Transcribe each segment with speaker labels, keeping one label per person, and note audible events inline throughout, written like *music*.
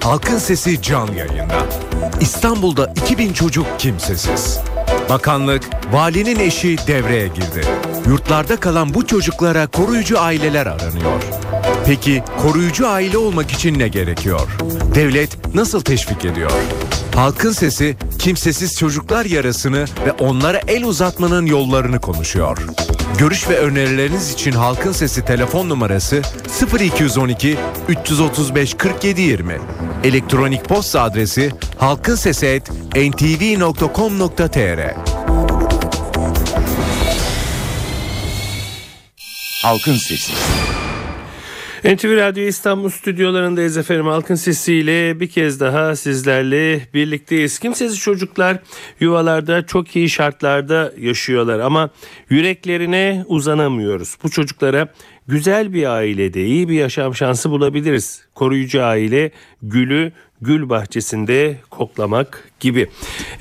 Speaker 1: Halkın Sesi can yayında. İstanbul'da 2000 çocuk kimsesiz. Bakanlık, valinin eşi devreye girdi. Yurtlarda kalan bu çocuklara koruyucu aileler aranıyor. Peki koruyucu aile olmak için ne gerekiyor? Devlet nasıl teşvik ediyor? Halkın Sesi kimsesiz çocuklar yarasını ve onlara el uzatmanın yollarını konuşuyor. Görüş ve önerileriniz için Halkın Sesi telefon numarası 0212 335 47 20. Elektronik posta adresi halkinsesi@ntv.com.tr.
Speaker 2: Halkın Sesi.
Speaker 3: NTV Radyo İstanbul stüdyolarındayız efendim. Halkın sesiyle bir kez daha sizlerle birlikteyiz. Kimsesiz çocuklar yuvalarda çok iyi şartlarda yaşıyorlar ama yüreklerine uzanamıyoruz. Bu çocuklara güzel bir ailede iyi bir yaşam şansı bulabiliriz. Koruyucu aile gülü gül bahçesinde koklamak gibi.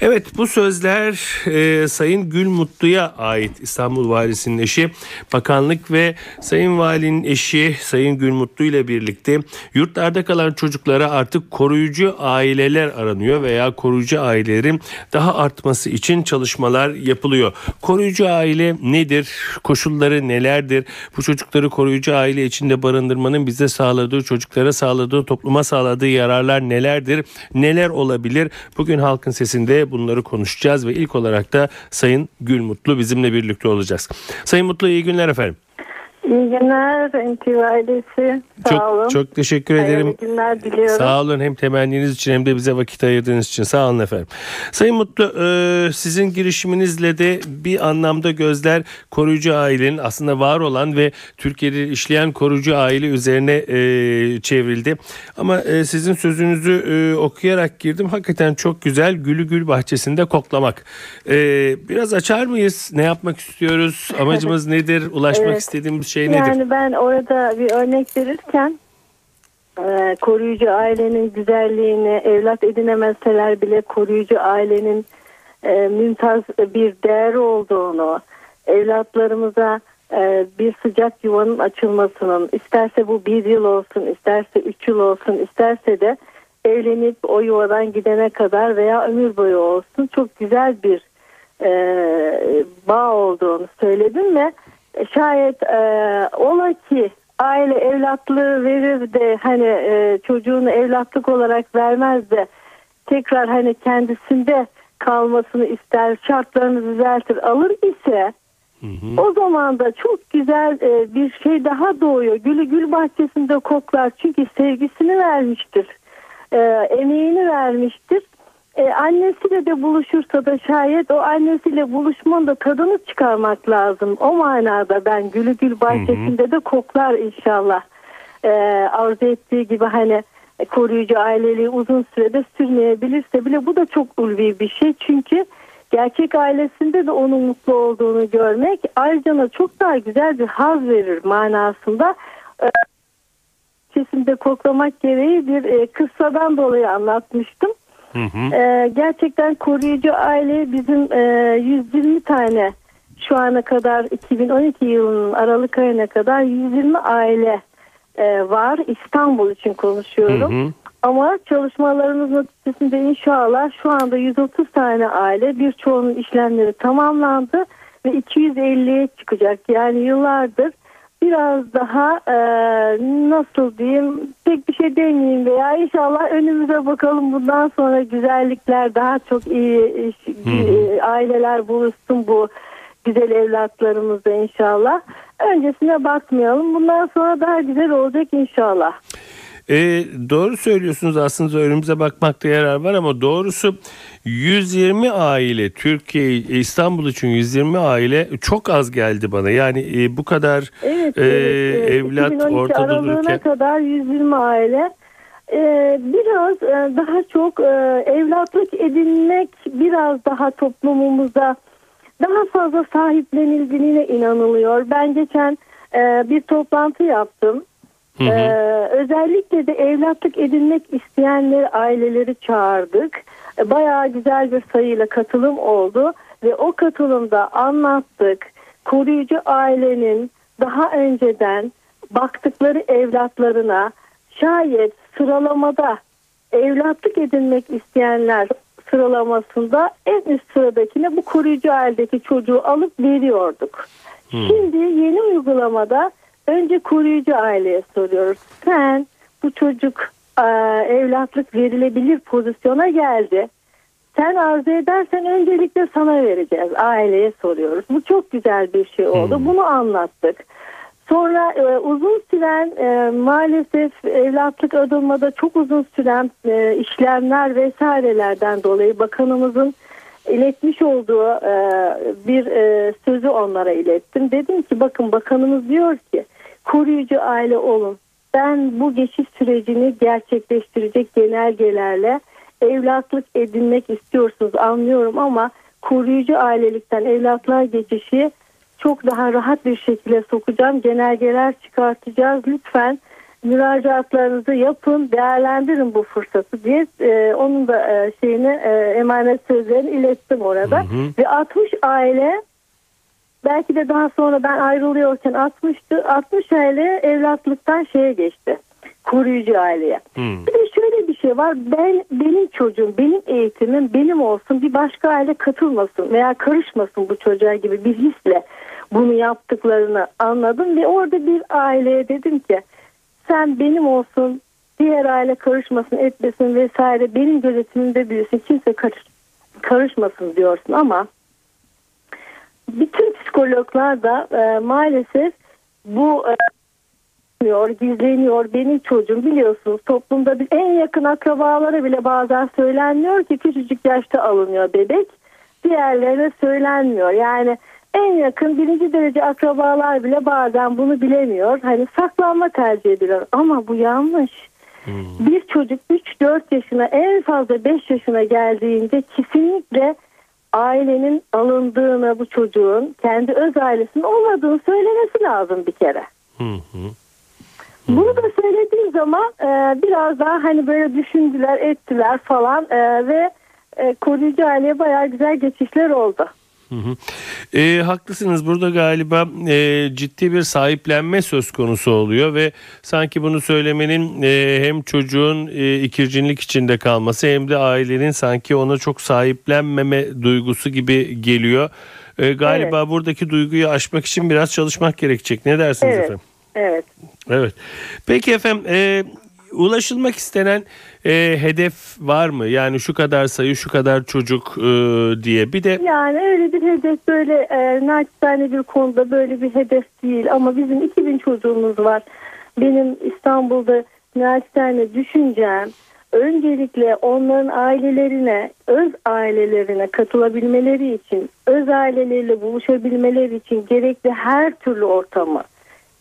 Speaker 3: Evet bu sözler e, Sayın Gül Mutlu'ya ait İstanbul Valisi'nin eşi bakanlık ve Sayın Valinin eşi Sayın Gül Mutlu ile birlikte yurtlarda kalan çocuklara artık koruyucu aileler aranıyor veya koruyucu ailelerin daha artması için çalışmalar yapılıyor. Koruyucu aile nedir? Koşulları nelerdir? Bu çocukları koruyucu aile içinde barındırmanın bize sağladığı çocuklara sağladığı topluma sağladığı yararlar nelerdir? Neler olabilir? Bugün halkın sesinde bunları konuşacağız ve ilk olarak da Sayın Gül Mutlu bizimle birlikte olacağız. Sayın Mutlu iyi günler efendim.
Speaker 4: İyi günler NTV ailesi. Sağ
Speaker 3: çok,
Speaker 4: olun.
Speaker 3: Çok teşekkür
Speaker 4: Hayırlı
Speaker 3: ederim.
Speaker 4: günler diliyorum.
Speaker 3: Sağ olun hem temenniniz için hem de bize vakit ayırdığınız için. Sağ olun efendim. Sayın Mutlu e, sizin girişiminizle de bir anlamda gözler koruyucu ailenin aslında var olan ve Türkiye'de işleyen koruyucu aile üzerine e, çevrildi. Ama e, sizin sözünüzü okuyarak girdim. Hakikaten çok güzel gülü gül bahçesinde koklamak. Biraz açar mıyız? Ne yapmak istiyoruz? Amacımız *laughs* nedir? Ulaşmak
Speaker 4: Evet.
Speaker 3: istediğimiz şey nedir?
Speaker 4: Yani ben orada bir örnek verirken e, koruyucu ailenin güzelliğini evlat edinemeseler bile koruyucu ailenin e, mümtaz bir değer olduğunu evlatlarımıza e, bir sıcak yuvanın açılmasının isterse bu bir yıl olsun isterse üç yıl olsun isterse de evlenip o yuvadan gidene kadar veya ömür boyu olsun çok güzel bir e, bağ olduğunu söyledim ve şayet e, ola ki aile evlatlığı verir de hani e, çocuğunu evlatlık olarak vermez de tekrar hani kendisinde kalmasını ister şartlarını düzeltir alır ise o zaman da çok güzel e, bir şey daha doğuyor. Gülü gül bahçesinde koklar çünkü sevgisini vermiştir. E, emeğini vermiştir. E, annesiyle de buluşursa da şayet o annesiyle buluşmanın da tadını çıkarmak lazım. O manada ben gülü gül bahçesinde de koklar inşallah. E, arzu ettiği gibi hani e, koruyucu aileliği uzun sürede sürmeyebilirse bile bu da çok ulvi bir şey. Çünkü gerçek ailesinde de onun mutlu olduğunu görmek ayrıca da çok daha güzel bir haz verir manasında. E, Kesinlikle koklamak gereği bir e, kıssadan dolayı anlatmıştım.
Speaker 3: Hı hı.
Speaker 4: Ee, gerçekten koruyucu aile bizim e, 120 tane şu ana kadar 2012 yılının Aralık ayına kadar 120 aile e, var. İstanbul için konuşuyorum.
Speaker 3: Hı hı.
Speaker 4: Ama çalışmalarımız neticesinde inşallah şu anda 130 tane aile birçoğunun işlemleri tamamlandı ve 250'ye çıkacak. Yani yıllardır biraz daha e, nasıl diyeyim pek bir şey demeyeyim veya inşallah önümüze bakalım bundan sonra güzellikler daha çok iyi e, aileler buluşsun bu güzel evlatlarımızda inşallah. Öncesine bakmayalım. Bundan sonra daha güzel olacak inşallah.
Speaker 3: E, doğru söylüyorsunuz aslında önümüze bakmakta yarar var ama doğrusu 120 aile Türkiye İstanbul için 120 aile çok az geldi bana. Yani e, bu kadar
Speaker 4: Evet,
Speaker 3: e,
Speaker 4: evet, evet.
Speaker 3: evlat
Speaker 4: 2012
Speaker 3: ortada
Speaker 4: aralığına
Speaker 3: dururken
Speaker 4: kadar 120 aile. Ee, biraz e, daha çok e, evlatlık edinmek biraz daha toplumumuzda daha fazla sahiplenildiğine inanılıyor. Ben geçen e, bir toplantı yaptım.
Speaker 3: Hı hı.
Speaker 4: Ee, özellikle de evlatlık edinmek isteyenleri aileleri çağırdık. Ee, Bayağı güzel bir sayıyla katılım oldu ve o katılımda anlattık. Koruyucu ailenin daha önceden baktıkları evlatlarına şayet sıralamada evlatlık edinmek isteyenler sıralamasında en üst sıradakine bu koruyucu ailedeki çocuğu alıp veriyorduk. Şimdi yeni uygulamada önce koruyucu aileye soruyoruz. Sen bu çocuk e, evlatlık verilebilir pozisyona geldi. Sen arzu edersen öncelikle sana vereceğiz. Aileye soruyoruz. Bu çok güzel bir şey oldu. Bunu anlattık. Sonra e, uzun süren e, maalesef evlatlık adılmada çok uzun süren e, işlemler vesairelerden dolayı bakanımızın iletmiş olduğu e, bir e, sözü onlara ilettim. Dedim ki bakın bakanımız diyor ki koruyucu aile olun. Ben bu geçiş sürecini gerçekleştirecek genelgelerle evlatlık edinmek istiyorsunuz anlıyorum ama koruyucu ailelikten evlatlığa geçişi çok daha rahat bir şekilde sokacağım. Genelgeler çıkartacağız. Lütfen müracaatlarınızı yapın, değerlendirin bu fırsatı diye e, onun da e, şeyini e, emanet sözlerini ilettim orada. Ve 60 aile belki de daha sonra ben ayrılıyorken 60'tı. 60 aile evlatlıktan şeye geçti. Koruyucu aileye.
Speaker 3: Hmm.
Speaker 4: Bir de şöyle bir şey var. Ben benim çocuğum, benim eğitimim benim olsun. Bir başka aile katılmasın veya karışmasın bu çocuğa gibi bir hisle bunu yaptıklarını anladım ve orada bir aileye dedim ki sen benim olsun diğer aile karışmasın etmesin vesaire benim gözetimimde büyüsün kimse karış, karışmasın diyorsun ama bütün psikologlar da e, maalesef bu e, gizleniyor. Benim çocuğum biliyorsunuz toplumda en yakın akrabalara bile bazen söylenmiyor ki küçücük yaşta alınıyor bebek. Diğerlerine söylenmiyor. Yani en yakın birinci derece akrabalar bile bazen bunu bilemiyor. Hani saklanma tercih ediyor ama bu yanlış. Bir çocuk 3-4 yaşına en fazla 5 yaşına geldiğinde kesinlikle ailenin alındığını bu çocuğun kendi öz ailesinin olmadığını söylemesi lazım bir kere.
Speaker 3: Hı hı.
Speaker 4: Bunu da söylediğim zaman e, biraz daha hani böyle düşündüler ettiler falan e, ve e, koruyucu aileye bayağı güzel geçişler oldu.
Speaker 3: Hı hı. E, haklısınız burada galiba e, ciddi bir sahiplenme söz konusu oluyor ve sanki bunu söylemenin e, hem çocuğun e, ikircinlik içinde kalması hem de ailenin sanki ona çok sahiplenmeme duygusu gibi geliyor. E, galiba buradaki duyguyu aşmak için biraz çalışmak gerekecek. Ne dersiniz
Speaker 4: Evet.
Speaker 3: efendim?
Speaker 4: Evet.
Speaker 3: Evet. Peki efendim e, ulaşılmak istenen e, hedef var mı? Yani şu kadar sayı şu kadar çocuk e, diye. Bir de
Speaker 4: Yani öyle bir hedef böyle e, naçizane bir konuda böyle bir hedef değil ama bizim 2000 çocuğumuz var. Benim İstanbul'da naçizane düşüncem öncelikle onların ailelerine, öz ailelerine katılabilmeleri için, öz aileleriyle buluşabilmeleri için gerekli her türlü ortamı,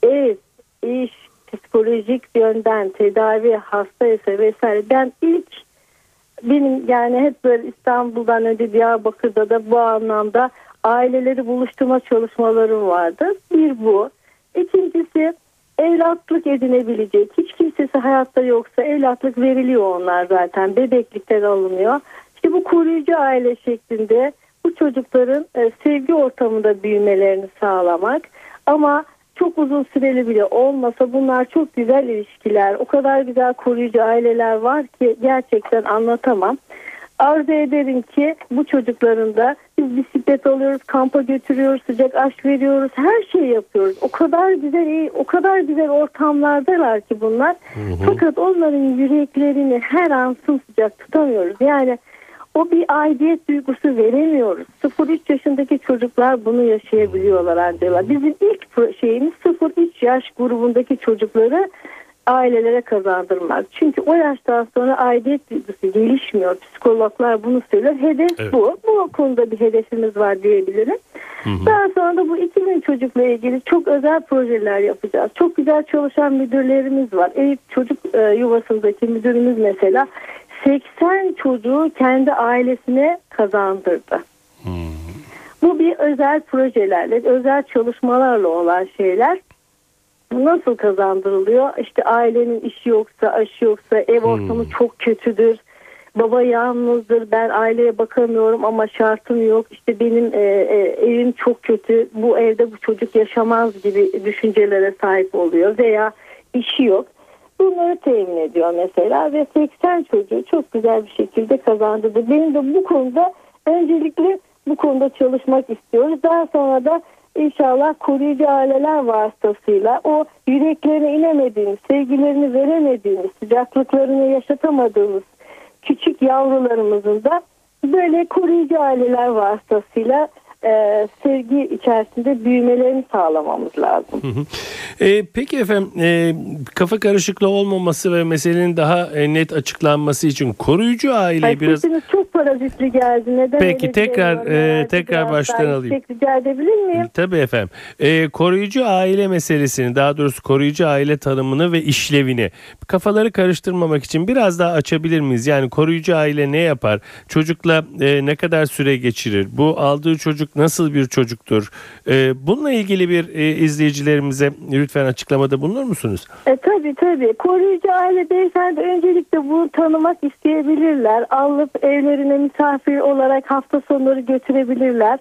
Speaker 4: ev, iş, psikolojik yönden tedavi, hasta ise vesaire ben ilk benim yani hep böyle İstanbul'dan önce Diyarbakır'da da bu anlamda aileleri buluşturma çalışmalarım vardı. Bir bu. İkincisi evlatlık edinebilecek. Hiç kimsesi hayatta yoksa evlatlık veriliyor onlar zaten. Bebeklikten alınıyor. İşte bu koruyucu aile şeklinde bu çocukların e, sevgi ortamında büyümelerini sağlamak. Ama çok uzun süreli bile olmasa bunlar çok güzel ilişkiler. O kadar güzel koruyucu aileler var ki gerçekten anlatamam. Arzu ederim ki bu çocukların da biz bisiklet alıyoruz, kampa götürüyoruz, sıcak aş veriyoruz, her şeyi yapıyoruz. O kadar güzel, iyi, o kadar güzel ortamlardalar ki bunlar. Fakat onların yüreklerini her an sımsıcak tutamıyoruz. Yani o bir aidiyet duygusu veremiyoruz. 0-3 yaşındaki çocuklar bunu yaşayabiliyorlar ancak. Bizim ilk şeyimiz 0-3 yaş grubundaki çocukları ailelere kazandırmak. Çünkü o yaştan sonra aidiyet duygusu gelişmiyor. Psikologlar bunu söylüyor. Hedef
Speaker 3: Evet.
Speaker 4: bu. Bu konuda bir hedefimiz var diyebilirim. Daha sonra da bu 2000 çocukla ilgili çok özel projeler yapacağız. Çok güzel çalışan müdürlerimiz var. Eyüp Çocuk e, Yuvası'ndaki müdürümüz mesela 80 çocuğu kendi ailesine kazandırdı. Bu bir özel projelerle, özel çalışmalarla olan şeyler. Nasıl kazandırılıyor? İşte ailenin işi yoksa, aşı yoksa, ev ortamı çok kötüdür. Baba yalnızdır, ben aileye bakamıyorum ama şartım yok. İşte benim e, e, evim çok kötü, bu evde bu çocuk yaşamaz gibi düşüncelere sahip oluyor. Veya işi yok. Bunları temin ediyor mesela ve 80 çocuğu çok güzel bir şekilde kazandırdı. Benim de bu konuda öncelikle bu konuda çalışmak istiyoruz. Daha sonra da inşallah koruyucu aileler vasıtasıyla o yüreklerine inemediğimiz, sevgilerini veremediğimiz, sıcaklıklarını yaşatamadığımız küçük yavrularımızın da böyle koruyucu aileler vasıtasıyla e, sevgi içerisinde büyümelerini sağlamamız lazım.
Speaker 3: E, peki efendim e, kafa karışıklığı olmaması ve meselenin daha e, net açıklanması için koruyucu aileyi
Speaker 4: Ay,
Speaker 3: biraz
Speaker 4: çok parazitli geldi. Neden
Speaker 3: Peki, tekrar, e, tekrar baştan alayım.
Speaker 4: Rica edebilir miyim?
Speaker 3: Tabii efendim. Ee, koruyucu aile meselesini daha doğrusu koruyucu aile tanımını ve işlevini kafaları karıştırmamak için biraz daha açabilir miyiz? Yani koruyucu aile ne yapar? Çocukla e, ne kadar süre geçirir? Bu aldığı çocuk nasıl bir çocuktur? E, bununla ilgili bir e, izleyicilerimize lütfen açıklamada bulunur musunuz?
Speaker 4: E, tabii tabii. Koruyucu aile beyefendi öncelikle bunu tanımak isteyebilirler. Alıp evlerine misafir olarak hafta sonları götürebilirler.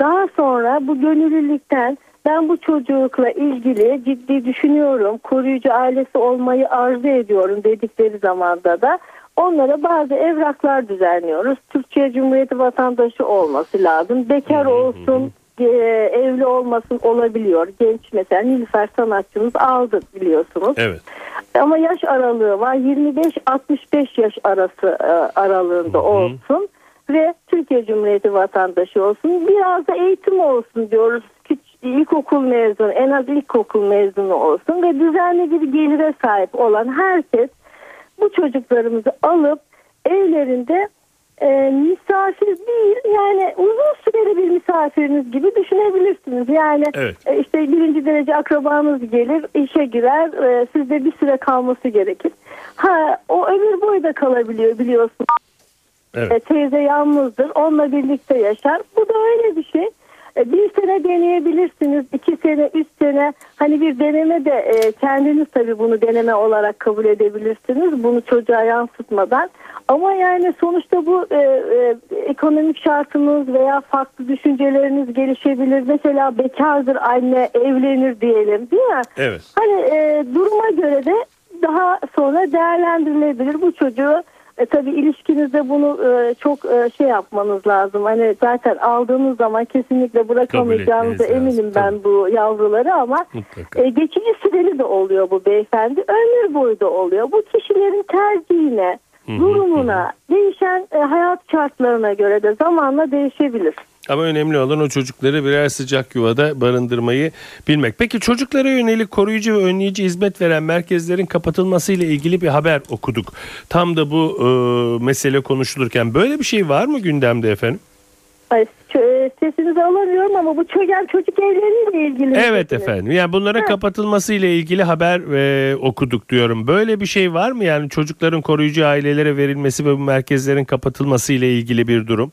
Speaker 4: Daha sonra bu gönüllülükten ben bu çocukla ilgili ciddi düşünüyorum. Koruyucu ailesi olmayı arzu ediyorum dedikleri zamanda da onlara bazı evraklar düzenliyoruz. Türkiye Cumhuriyeti vatandaşı olması lazım. Bekar olsun, e, evli olmasın olabiliyor. Genç mesela Nilüfer sanatçımız aldı biliyorsunuz.
Speaker 3: Evet.
Speaker 4: Ama yaş aralığı var. 25-65 yaş arası e, aralığında olsun ve Türkiye Cumhuriyeti vatandaşı olsun. Biraz da eğitim olsun diyoruz. İlkokul mezunu, en az ilkokul mezunu olsun ve düzenli bir gelire sahip olan herkes bu çocuklarımızı alıp evlerinde e, misafir değil yani uzun süreli bir misafiriniz gibi düşünebilirsiniz. Yani
Speaker 3: Evet.
Speaker 4: e, işte birinci derece akrabanız gelir, işe girer, e, sizde bir süre kalması gerekir. Ha o ömür boyu da kalabiliyor biliyorsunuz.
Speaker 3: Evet.
Speaker 4: E, teyze yalnızdır, onunla birlikte yaşar. Bu da öyle bir şey. E, bir sene deneyebilirsiniz, iki sene, üç sene. Hani bir deneme de e, kendiniz tabii bunu deneme olarak kabul edebilirsiniz. Bunu çocuğa yansıtmadan. Ama yani sonuçta bu e, e, ekonomik şartınız veya farklı düşünceleriniz gelişebilir. Mesela bekardır anne evlenir diyelim değil mi?
Speaker 3: Evet.
Speaker 4: Hani e, duruma göre de daha sonra değerlendirilebilir. Bu çocuğu e, tabii ilişkinizde bunu e, çok e, şey yapmanız lazım. Hani zaten aldığınız zaman kesinlikle bırakamayacağınıza
Speaker 3: etmeniz lazım,
Speaker 4: eminim ben
Speaker 3: tabii.
Speaker 4: bu yavruları ama
Speaker 3: Mutlaka.
Speaker 4: e, geçici süreli de oluyor bu beyefendi. Ömür boyu da oluyor. Bu kişilerin tercihine, durumuna, değişen e, hayat şartlarına göre de zamanla değişebilir.
Speaker 3: Ama önemli olan o çocukları birer sıcak yuvada barındırmayı bilmek. Peki çocuklara yönelik koruyucu ve önleyici hizmet veren merkezlerin kapatılmasıyla ilgili bir haber okuduk. Tam da bu e, mesele konuşulurken böyle bir şey var mı gündemde efendim?
Speaker 4: Ay, e, sesinizi alamıyorum ama bu çögen çocuk evleriyle ilgili.
Speaker 3: Evet efendim. Yani bunlara kapatılması ile ilgili haber e, okuduk diyorum. Böyle bir şey var mı? Yani çocukların koruyucu ailelere verilmesi ve bu merkezlerin kapatılması ile ilgili bir durum.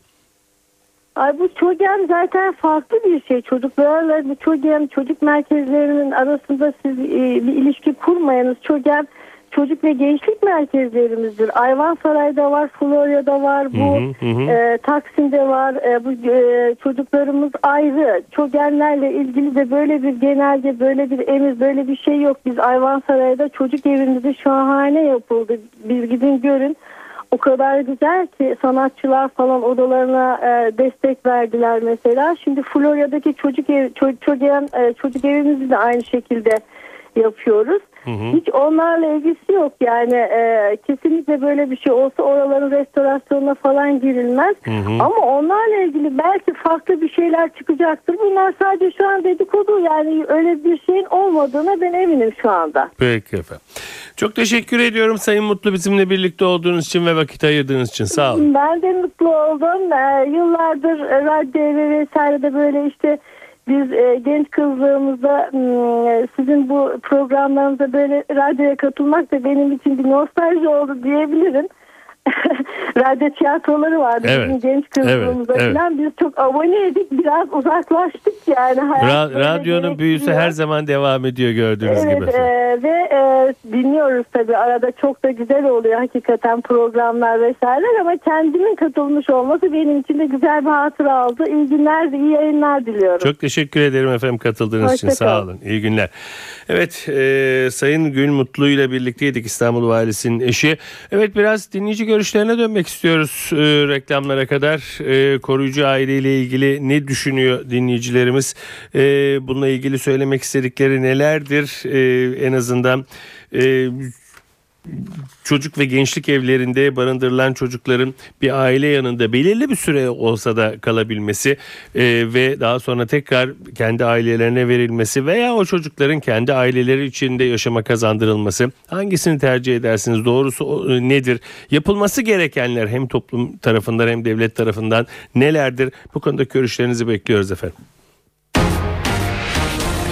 Speaker 4: Ay bu çogen zaten farklı bir şey. Çocuklarla bu çogen çocuk merkezlerinin arasında siz e, bir ilişki kurmayanız çogen çocuk ve gençlik merkezlerimizdir. Ayvansaray'da var, Florya'da var, bu
Speaker 3: Hı hı, hı
Speaker 4: e, Taksim'de var. E, bu e, çocuklarımız ayrı. Çogenlerle ilgili de böyle bir genelde böyle bir emir, böyle bir şey yok. Biz Ayvansaray'da çocuk evimizi şahane yapıldı. Bir gidin görün. O kadar güzel ki sanatçılar falan odalarına e, destek verdiler mesela. Şimdi Florya'daki çocuk ev, ço- çocuğun, e, çocuk evimizi de aynı şekilde yapıyoruz. Hiç onlarla ilgisi yok yani e, kesinlikle böyle bir şey olsa oraların restorasyonuna falan girilmez. Ama onlarla ilgili belki farklı bir şeyler çıkacaktır. Bunlar sadece şu an dedikodu yani öyle bir şeyin olmadığına ben eminim şu anda.
Speaker 3: Peki efendim. Çok teşekkür ediyorum Sayın Mutlu bizimle birlikte olduğunuz için ve vakit ayırdığınız için. Sağ olun.
Speaker 4: Ben de mutlu oldum. Ee, yıllardır e, radyo ve vesairede böyle işte biz e, genç kızlığımızda m, sizin bu programlarınıza böyle radyoya katılmak da benim için bir nostalji oldu diyebilirim. *laughs* radyo tiyatroları vardı
Speaker 3: Evet.
Speaker 4: bizim genç kızlığımızda
Speaker 3: Evet, evet.
Speaker 4: falan. Biz çok aboneydik biraz uzaklaştık yani.
Speaker 3: Ra- radyonun büyüsü
Speaker 4: gerektiriyor.
Speaker 3: her zaman devam ediyor gördüğünüz
Speaker 4: Evet
Speaker 3: gibi.
Speaker 4: e, ve e, dinliyoruz tabii arada çok da güzel oluyor hakikaten programlar vesaireler ama kendimin katılmış olması benim için de güzel bir hatıra oldu. İyi günler, iyi yayınlar diliyorum.
Speaker 3: Çok teşekkür ederim efendim katıldığınız için
Speaker 4: Hoşça
Speaker 3: sağ olun. İyi günler. Evet e, Sayın Gül Mutlu ile birlikteydik İstanbul Valisi'nin eşi. Evet biraz dinleyici görüşlerine dönmek istiyoruz e, reklamlara kadar. E, koruyucu aile ile ilgili ne düşünüyor dinleyicilerimiz? E, bununla ilgili söylemek istedikleri nelerdir? E, en azından e, çocuk ve gençlik evlerinde barındırılan çocukların bir aile yanında belirli bir süre olsa da kalabilmesi e, ve daha sonra tekrar kendi ailelerine verilmesi veya o çocukların kendi aileleri içinde yaşama kazandırılması hangisini tercih edersiniz? Doğrusu e, nedir? Yapılması gerekenler hem toplum tarafından hem devlet tarafından nelerdir? Bu konuda görüşlerinizi bekliyoruz efendim.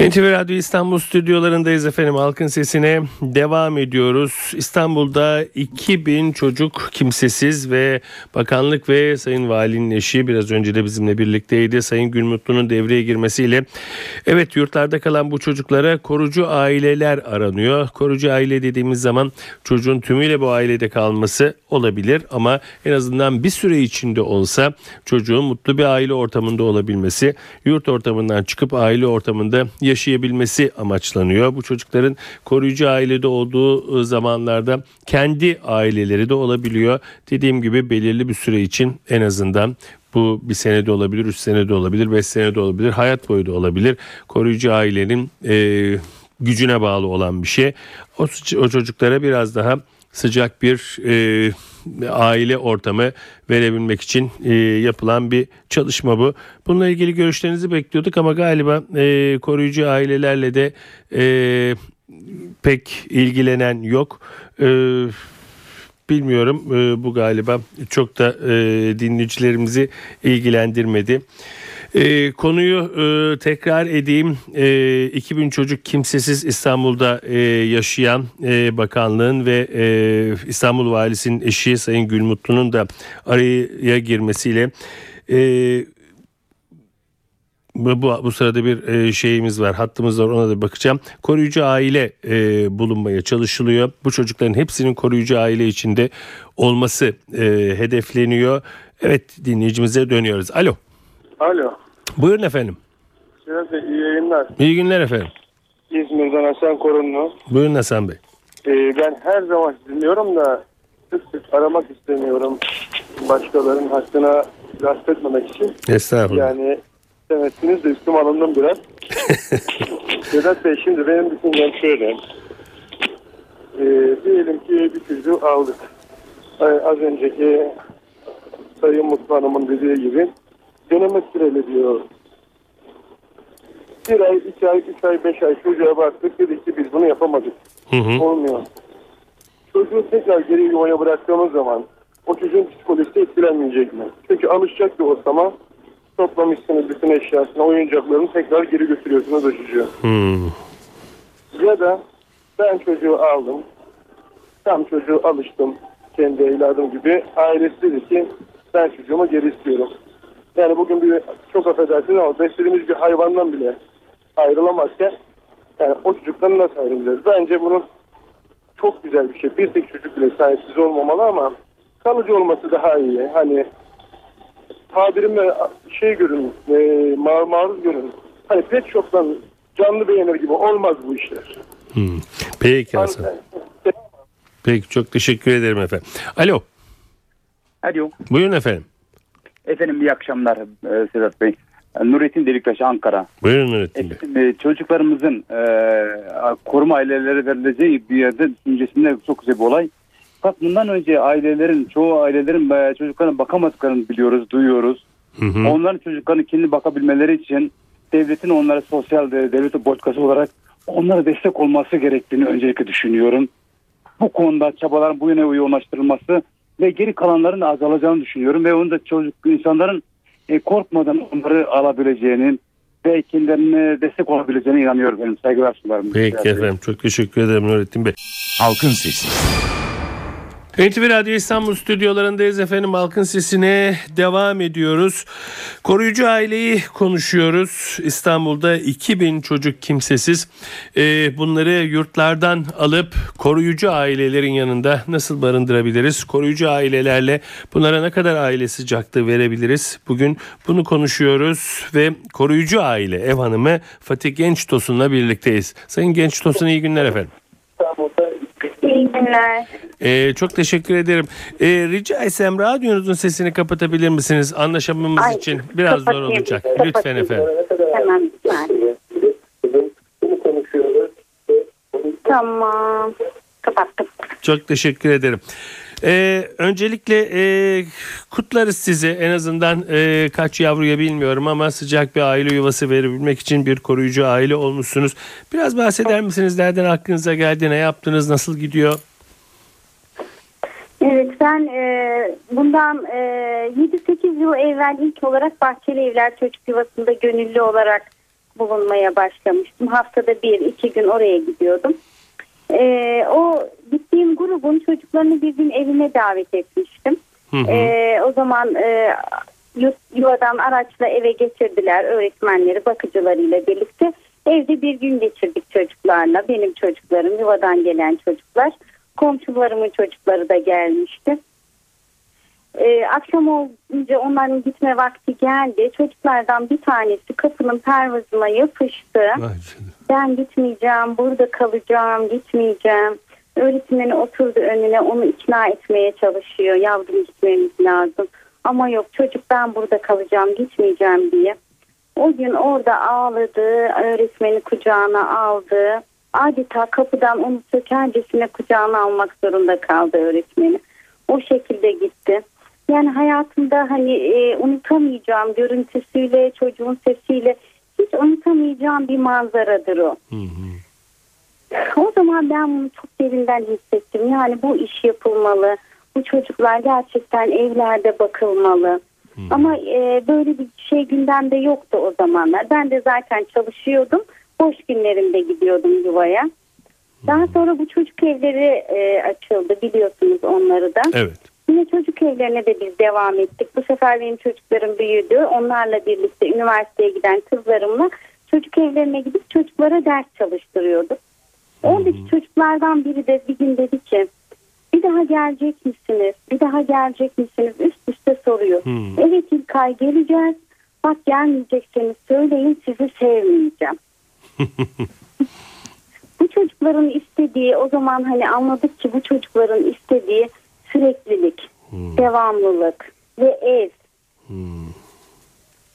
Speaker 3: NTV Radyo İstanbul stüdyolarındayız efendim. Halkın sesine devam ediyoruz. İstanbul'da 2000 çocuk kimsesiz ve bakanlık ve Sayın Valinin eşi biraz önce de bizimle birlikteydi. Sayın Gülmutlu'nun devreye girmesiyle evet yurtlarda kalan bu çocuklara korucu aileler aranıyor. Korucu aile dediğimiz zaman çocuğun tümüyle bu ailede kalması olabilir ama en azından bir süre içinde olsa çocuğun mutlu bir aile ortamında olabilmesi, yurt ortamından çıkıp aile ortamında yaşayabilmesi amaçlanıyor. Bu çocukların koruyucu ailede olduğu zamanlarda kendi aileleri de olabiliyor. Dediğim gibi belirli bir süre için en azından bu bir senede olabilir, üç senede olabilir, beş senede olabilir, hayat boyu da olabilir. Koruyucu ailenin e, gücüne bağlı olan bir şey. O, o çocuklara biraz daha sıcak bir e, aile ortamı verebilmek için e, yapılan bir çalışma bu. Bununla ilgili görüşlerinizi bekliyorduk ama galiba e, koruyucu ailelerle de e, pek ilgilenen yok. E, bilmiyorum e, bu galiba çok da e, dinleyicilerimizi ilgilendirmedi. E, konuyu e, tekrar edeyim. E, 2000 çocuk kimsesiz İstanbul'da e, yaşayan e, bakanlığın ve e, İstanbul Valisi'nin eşi Sayın Gülmutlu'nun da araya girmesiyle e, bu, bu, bu sırada bir e, şeyimiz var hattımız var ona da bakacağım. Koruyucu aile e, bulunmaya çalışılıyor. Bu çocukların hepsinin koruyucu aile içinde olması e, hedefleniyor. Evet dinleyicimize dönüyoruz. Alo.
Speaker 5: Alo.
Speaker 3: Buyurun efendim.
Speaker 5: Sinan Bey iyi yayınlar.
Speaker 3: İyi günler efendim.
Speaker 5: İzmir'den Hasan Korunlu.
Speaker 3: Buyurun Hasan Bey.
Speaker 5: Ee, ben her zaman dinliyorum da sık sık aramak istemiyorum. Başkalarının hakkına gasp etmemek için.
Speaker 3: Estağfurullah.
Speaker 5: Yani demezsiniz de üstüm alındım biraz. *laughs* Vedat Bey şimdi benim düşüncem şöyle. Ee, diyelim ki bir çocuğu aldık. Ee, az önceki Sayın Mutlu Hanım'ın dediği gibi deneme süreli diyor. Bir ay, iki ay, üç ay, beş ay çocuğa baktık. Dedik ki biz bunu yapamadık.
Speaker 3: Hı hı.
Speaker 5: Olmuyor. Çocuğu tekrar geri yuvaya bıraktığımız zaman o çocuğun psikolojisi etkilenmeyecek mi? Çünkü alışacak bir ortama toplamışsınız bütün eşyasını, oyuncaklarını tekrar geri götürüyorsunuz o çocuğu.
Speaker 3: Hmm.
Speaker 5: Ya da ben çocuğu aldım. Tam çocuğu alıştım. Kendi evladım gibi. Ailesi dedi ki ben çocuğumu geri istiyorum. Yani bugün bir çok affedersiniz ama beslediğimiz bir hayvandan bile ayrılamazken yani o çocuktan nasıl ayrılacağız? Bence bunun çok güzel bir şey. Bir tek çocuk bile sahipsiz olmamalı ama kalıcı olması daha iyi. Hani tabirimle şey görün, e, mar maruz görün. Hani pet shop'tan canlı beğenir gibi olmaz bu işler.
Speaker 3: Hmm. Peki Hasan. Peki çok teşekkür ederim efendim. Alo.
Speaker 6: Alo.
Speaker 3: Buyurun efendim.
Speaker 6: Efendim iyi akşamlar e, Sedat Bey. E, Nurettin Deliktaş Ankara.
Speaker 3: Buyurun Nurettin Bey.
Speaker 6: Efendim, e, çocuklarımızın e, koruma aileleri verileceği bir yerde düşüncesinde çok güzel bir olay. Fakat bundan önce ailelerin, çoğu ailelerin e, çocuklarına bakamadıklarını biliyoruz, duyuyoruz.
Speaker 3: Hı hı.
Speaker 6: Onların çocuklarının kendi bakabilmeleri için devletin onlara sosyal de- devlet politikası olarak onlara destek olması gerektiğini öncelikle düşünüyorum. Bu konuda çabaların bu yöne yoğunlaştırılması ve geri kalanların da azalacağını düşünüyorum ve onu da çocuk insanların e, korkmadan onları alabileceğini ve kendilerine destek olabileceğine inanıyorum benim saygılar sunarım.
Speaker 3: Peki efendim çok teşekkür ederim Nurettin Bey.
Speaker 7: Halkın Sesi.
Speaker 3: NTV Radyo İstanbul stüdyolarındayız efendim. Halkın sesine devam ediyoruz. Koruyucu aileyi konuşuyoruz. İstanbul'da 2000 çocuk kimsesiz. Ee, bunları yurtlardan alıp koruyucu ailelerin yanında nasıl barındırabiliriz? Koruyucu ailelerle bunlara ne kadar aile sıcaklığı verebiliriz? Bugün bunu konuşuyoruz ve koruyucu aile ev hanımı Fatih Genç Tosun'la birlikteyiz. Sayın Genç Tosun iyi günler efendim.
Speaker 8: İyi günler.
Speaker 3: Ee, çok teşekkür ederim. Ee, rica etsem radyonuzun sesini kapatabilir misiniz? Anlaşmamız
Speaker 8: Ay,
Speaker 3: için biraz zor olacak. Lütfen efendim.
Speaker 8: Tamam. Yani. Tamam. Kapattım.
Speaker 3: Çok teşekkür ederim. Ee, öncelikle e, kutlarız sizi. En azından e, kaç yavruya bilmiyorum ama sıcak bir aile yuvası verebilmek için bir koruyucu aile olmuşsunuz. Biraz bahseder misiniz? Nereden aklınıza geldi? Ne yaptınız? Nasıl gidiyor?
Speaker 8: Evet ben e, bundan e, 7-8 yıl evvel ilk olarak Bahçeli Evler Çocuk Yuvası'nda gönüllü olarak bulunmaya başlamıştım. Haftada bir iki gün oraya gidiyordum. E, o gittiğim grubun çocuklarını bir gün evime davet etmiştim.
Speaker 3: Hı hı.
Speaker 8: E, o zaman e, yu- yuvadan araçla eve getirdiler öğretmenleri bakıcılarıyla birlikte. Evde bir gün geçirdik çocuklarla. Benim çocuklarım yuvadan gelen çocuklar. Komşularımın çocukları da gelmişti. Ee, akşam olunca onların gitme vakti geldi. Çocuklardan bir tanesi kapının pervazına yapıştı. Ben gitmeyeceğim, burada kalacağım, gitmeyeceğim. Öğretmeni oturdu önüne onu ikna etmeye çalışıyor. Yavrum gitmemiz lazım. Ama yok çocuk ben burada kalacağım, gitmeyeceğim diye. O gün orada ağladı, öğretmeni kucağına aldı. Adeta kapıdan onu sökercesine kucağına almak zorunda kaldı öğretmeni. O şekilde gitti. Yani hayatımda hani e, unutamayacağım görüntüsüyle, çocuğun sesiyle hiç unutamayacağım bir manzaradır o. O zaman ben bunu çok derinden hissettim. Yani bu iş yapılmalı. Bu çocuklar gerçekten evlerde bakılmalı. Ama e, böyle bir şey gündemde yoktu o zamanlar. Ben de zaten çalışıyordum. Boş günlerimde gidiyordum yuvaya. Daha sonra bu çocuk evleri e, açıldı biliyorsunuz onları da.
Speaker 3: Evet.
Speaker 8: Yine çocuk evlerine de biz devam ettik. Bu sefer benim çocuklarım büyüdü. Onlarla birlikte üniversiteye giden kızlarımla çocuk evlerine gidip çocuklara ders çalıştırıyorduk. Oradaki çocuklardan biri de bir gün dedi ki bir daha gelecek misiniz? Bir daha gelecek misiniz? Üst üste soruyor.
Speaker 3: Hmm.
Speaker 8: Evet İlkay geleceğiz. Bak gelmeyecekseniz söyleyin sizi sevmeyeceğim. Bu çocukların istediği o zaman hani anladık ki bu çocukların istediği süreklilik, devamlılık ve ev.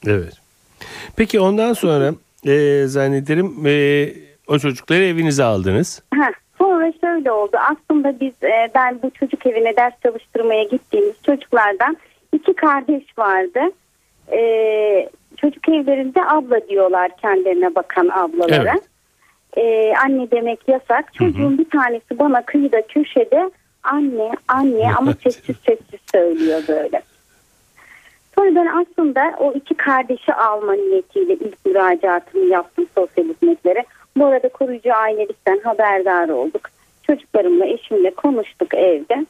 Speaker 3: Evet. Peki ondan sonra e, zannederim e, o çocukları evinize aldınız.
Speaker 8: Heh, sonra şöyle oldu. Aslında biz e, ben bu çocuk evine ders çalıştırmaya gittiğimiz çocuklardan iki kardeş vardı. E, çocuk evlerinde abla diyorlar kendilerine bakan ablalara.
Speaker 3: Evet.
Speaker 8: E, anne demek yasak. Çocuğun bir tanesi bana kıyıda köşede anne anne ama sessiz sessiz söylüyor böyle. Sonra ben aslında o iki kardeşi alma niyetiyle ilk müracaatımı yaptım sosyal hizmetlere. Bu arada koruyucu ailelikten haberdar olduk. Çocuklarımla eşimle konuştuk evde.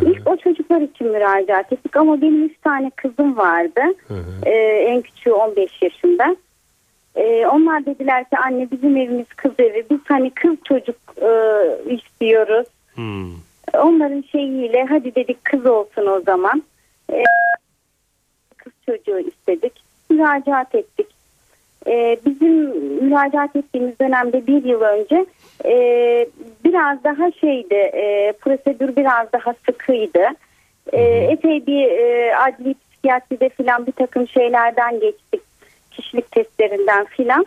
Speaker 8: İlk o çocuklar için müracaat ettik ama benim üç tane kızım vardı. Ee, en küçüğü 15 yaşında. Ee, onlar dediler ki anne bizim evimiz kız evi. Biz hani kız çocuk e, istiyoruz.
Speaker 3: Hmm.
Speaker 8: Onların şeyiyle hadi dedik kız olsun o zaman. Ee, kız çocuğu istedik. Müracaat ettik. Ee, bizim müracaat ettiğimiz dönemde bir yıl önce e, biraz daha şeydi e, prosedür biraz daha sıkıydı. E, epey bir e, adli psikiyatride filan bir takım şeylerden geçtik. Kişilik testlerinden filan.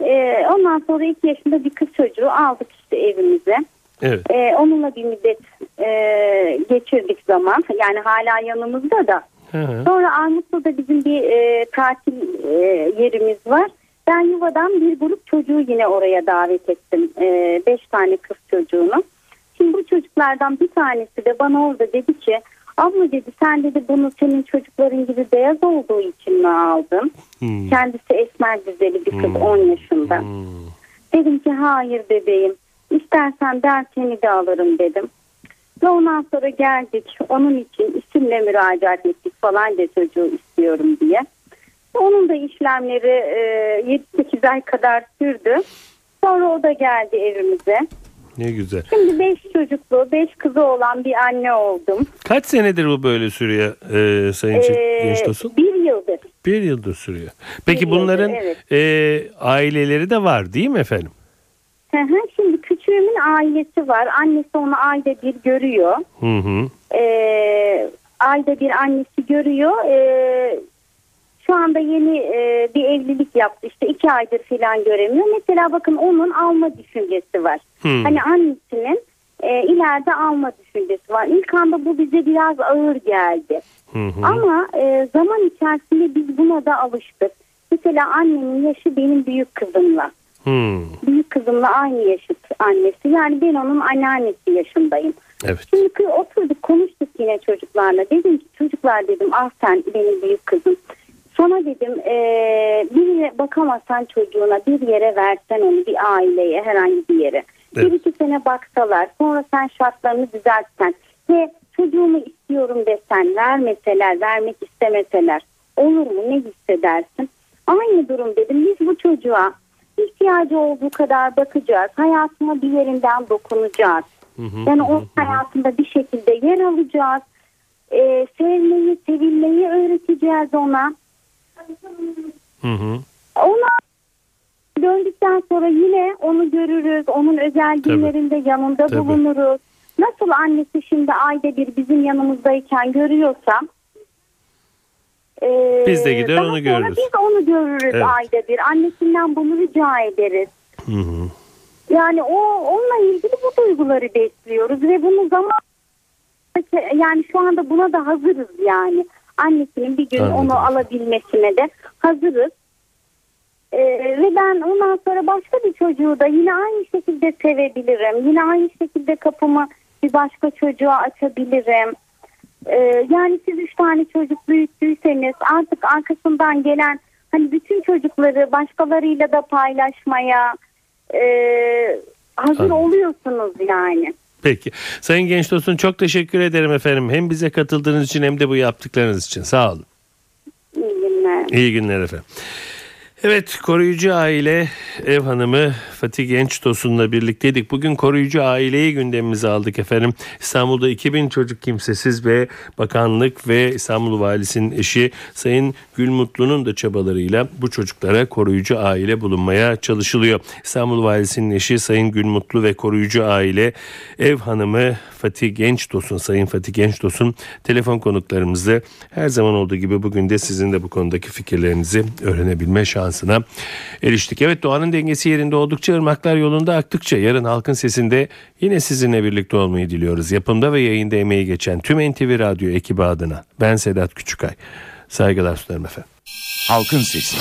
Speaker 8: E, ondan sonra iki yaşında bir kız çocuğu aldık işte evimize.
Speaker 3: Evet.
Speaker 8: Onunla bir müddet e, geçirdik zaman. Yani hala yanımızda da.
Speaker 3: Hı hı.
Speaker 8: Sonra Armutlu'da bizim bir e, tatil e, yerimiz var. Ben yuvadan bir grup çocuğu yine oraya davet ettim. Ee, beş tane kız çocuğunu. Şimdi bu çocuklardan bir tanesi de bana orada dedi ki abla dedi sen dedi bunu senin çocukların gibi beyaz olduğu için mi aldın?
Speaker 3: Hmm.
Speaker 8: Kendisi esmer güzeli bir kız 10 yaşında. Dedim ki hayır bebeğim istersen dersini de alırım dedim. Ve ondan sonra geldik onun için isimle müracaat ettik falan de çocuğu istiyorum diye. Onun da işlemleri e, 7-8 ay kadar sürdü. Sonra o da geldi evimize.
Speaker 3: Ne güzel.
Speaker 8: Şimdi 5 çocuklu, 5 kızı olan bir anne oldum.
Speaker 3: Kaç senedir bu böyle sürüyor e, Sayın
Speaker 8: Ee,
Speaker 3: Genç Tosun?
Speaker 8: bir yıldır.
Speaker 3: Bir yıldır sürüyor. Peki
Speaker 8: Bir yıldır,
Speaker 3: bunların
Speaker 8: evet.
Speaker 3: e, aileleri de var değil mi efendim?
Speaker 8: Hı hı, küçüğümün ailesi var. Annesi onu ayda bir görüyor.
Speaker 3: Hı hı.
Speaker 8: Ee, ayda bir annesi görüyor. Ee, şu anda yeni e, bir evlilik yaptı. İşte iki aydır falan göremiyor. Mesela bakın onun alma düşüncesi var.
Speaker 3: Hmm.
Speaker 8: Hani annesinin e, ileride alma düşüncesi var. İlk anda bu bize biraz ağır geldi.
Speaker 3: Hı hı.
Speaker 8: Ama e, zaman içerisinde biz buna da alıştık. Mesela annemin yaşı benim büyük kızımla.
Speaker 3: Hı.
Speaker 8: Büyük kızımla aynı yaşıt annesi. Yani ben onun anneannesi yaşındayım.
Speaker 3: Evet.
Speaker 8: Şimdi oturduk konuştuk yine çocuklarla. Dedim ki çocuklar dedim ah sen benim büyük kızım. Sonra dedim eee birine bakamazsan çocuğuna bir yere versen onu bir aileye herhangi bir yere.
Speaker 3: Evet.
Speaker 8: Bir iki sene baksalar sonra sen şartlarını düzeltsen ve çocuğumu istiyorum desen vermeseler vermek istemeseler olur mu ne hissedersin? Aynı durum dedim biz bu çocuğa ihtiyacı olduğu kadar bakacağız. Hayatına bir yerinden dokunacağız. Yani onun hayatında bir şekilde yer alacağız. Ee, sevmeyi, sevilmeyi öğreteceğiz ona.
Speaker 3: Hı hı.
Speaker 8: Ona döndükten sonra yine onu görürüz. Onun özel
Speaker 3: Tabii.
Speaker 8: günlerinde yanında
Speaker 3: Tabii.
Speaker 8: bulunuruz. Nasıl annesi şimdi ayda bir bizim yanımızdayken görüyorsa e,
Speaker 3: Biz de gider onu görürüz.
Speaker 8: Biz onu görürüz
Speaker 3: Evet.
Speaker 8: ayda bir. Annesinden bunu rica ederiz.
Speaker 3: Hı hı.
Speaker 8: Yani o onunla ilgili bu duyguları besliyoruz ve bunu zaman yani şu anda buna da hazırız yani. Annesinin bir gün
Speaker 3: Anladım.
Speaker 8: onu alabilmesine de hazırız. Ee, ve ben ondan sonra başka bir çocuğu da yine aynı şekilde sevebilirim. Yine aynı şekilde kapımı bir başka çocuğa açabilirim. Ee, yani siz üç tane çocuk büyüttüyseniz artık arkasından gelen hani bütün çocukları başkalarıyla da paylaşmaya e, hazır
Speaker 3: Anladım.
Speaker 8: oluyorsunuz yani.
Speaker 3: Peki. Sayın Genç Tosun çok teşekkür ederim efendim. Hem bize katıldığınız için hem de bu yaptıklarınız için. Sağ olun.
Speaker 8: İyi günler.
Speaker 3: İyi günler efendim. Evet koruyucu aile ev hanımı Fatih Genç Tosun'la birlikteydik. Bugün koruyucu aileyi gündemimize aldık efendim. İstanbul'da 2000 çocuk kimsesiz ve bakanlık ve İstanbul Valisi'nin eşi Sayın Gülmutlu'nun da çabalarıyla bu çocuklara koruyucu aile bulunmaya çalışılıyor. İstanbul Valisi'nin eşi Sayın Gülmutlu ve koruyucu aile ev hanımı Fatih Genç Tosun, Sayın Fatih Genç Tosun telefon konuklarımızı her zaman olduğu gibi bugün de sizin de bu konudaki fikirlerinizi öğrenebilme şansına eriştik. Evet doğanın dengesi yerinde oldukça ırmaklar yolunda aktıkça yarın halkın sesinde yine sizinle birlikte olmayı diliyoruz. Yapımda ve yayında emeği geçen tüm NTV Radyo ekibi adına ben Sedat Küçükay. Saygılar sunarım efendim.
Speaker 7: Halkın Sesi.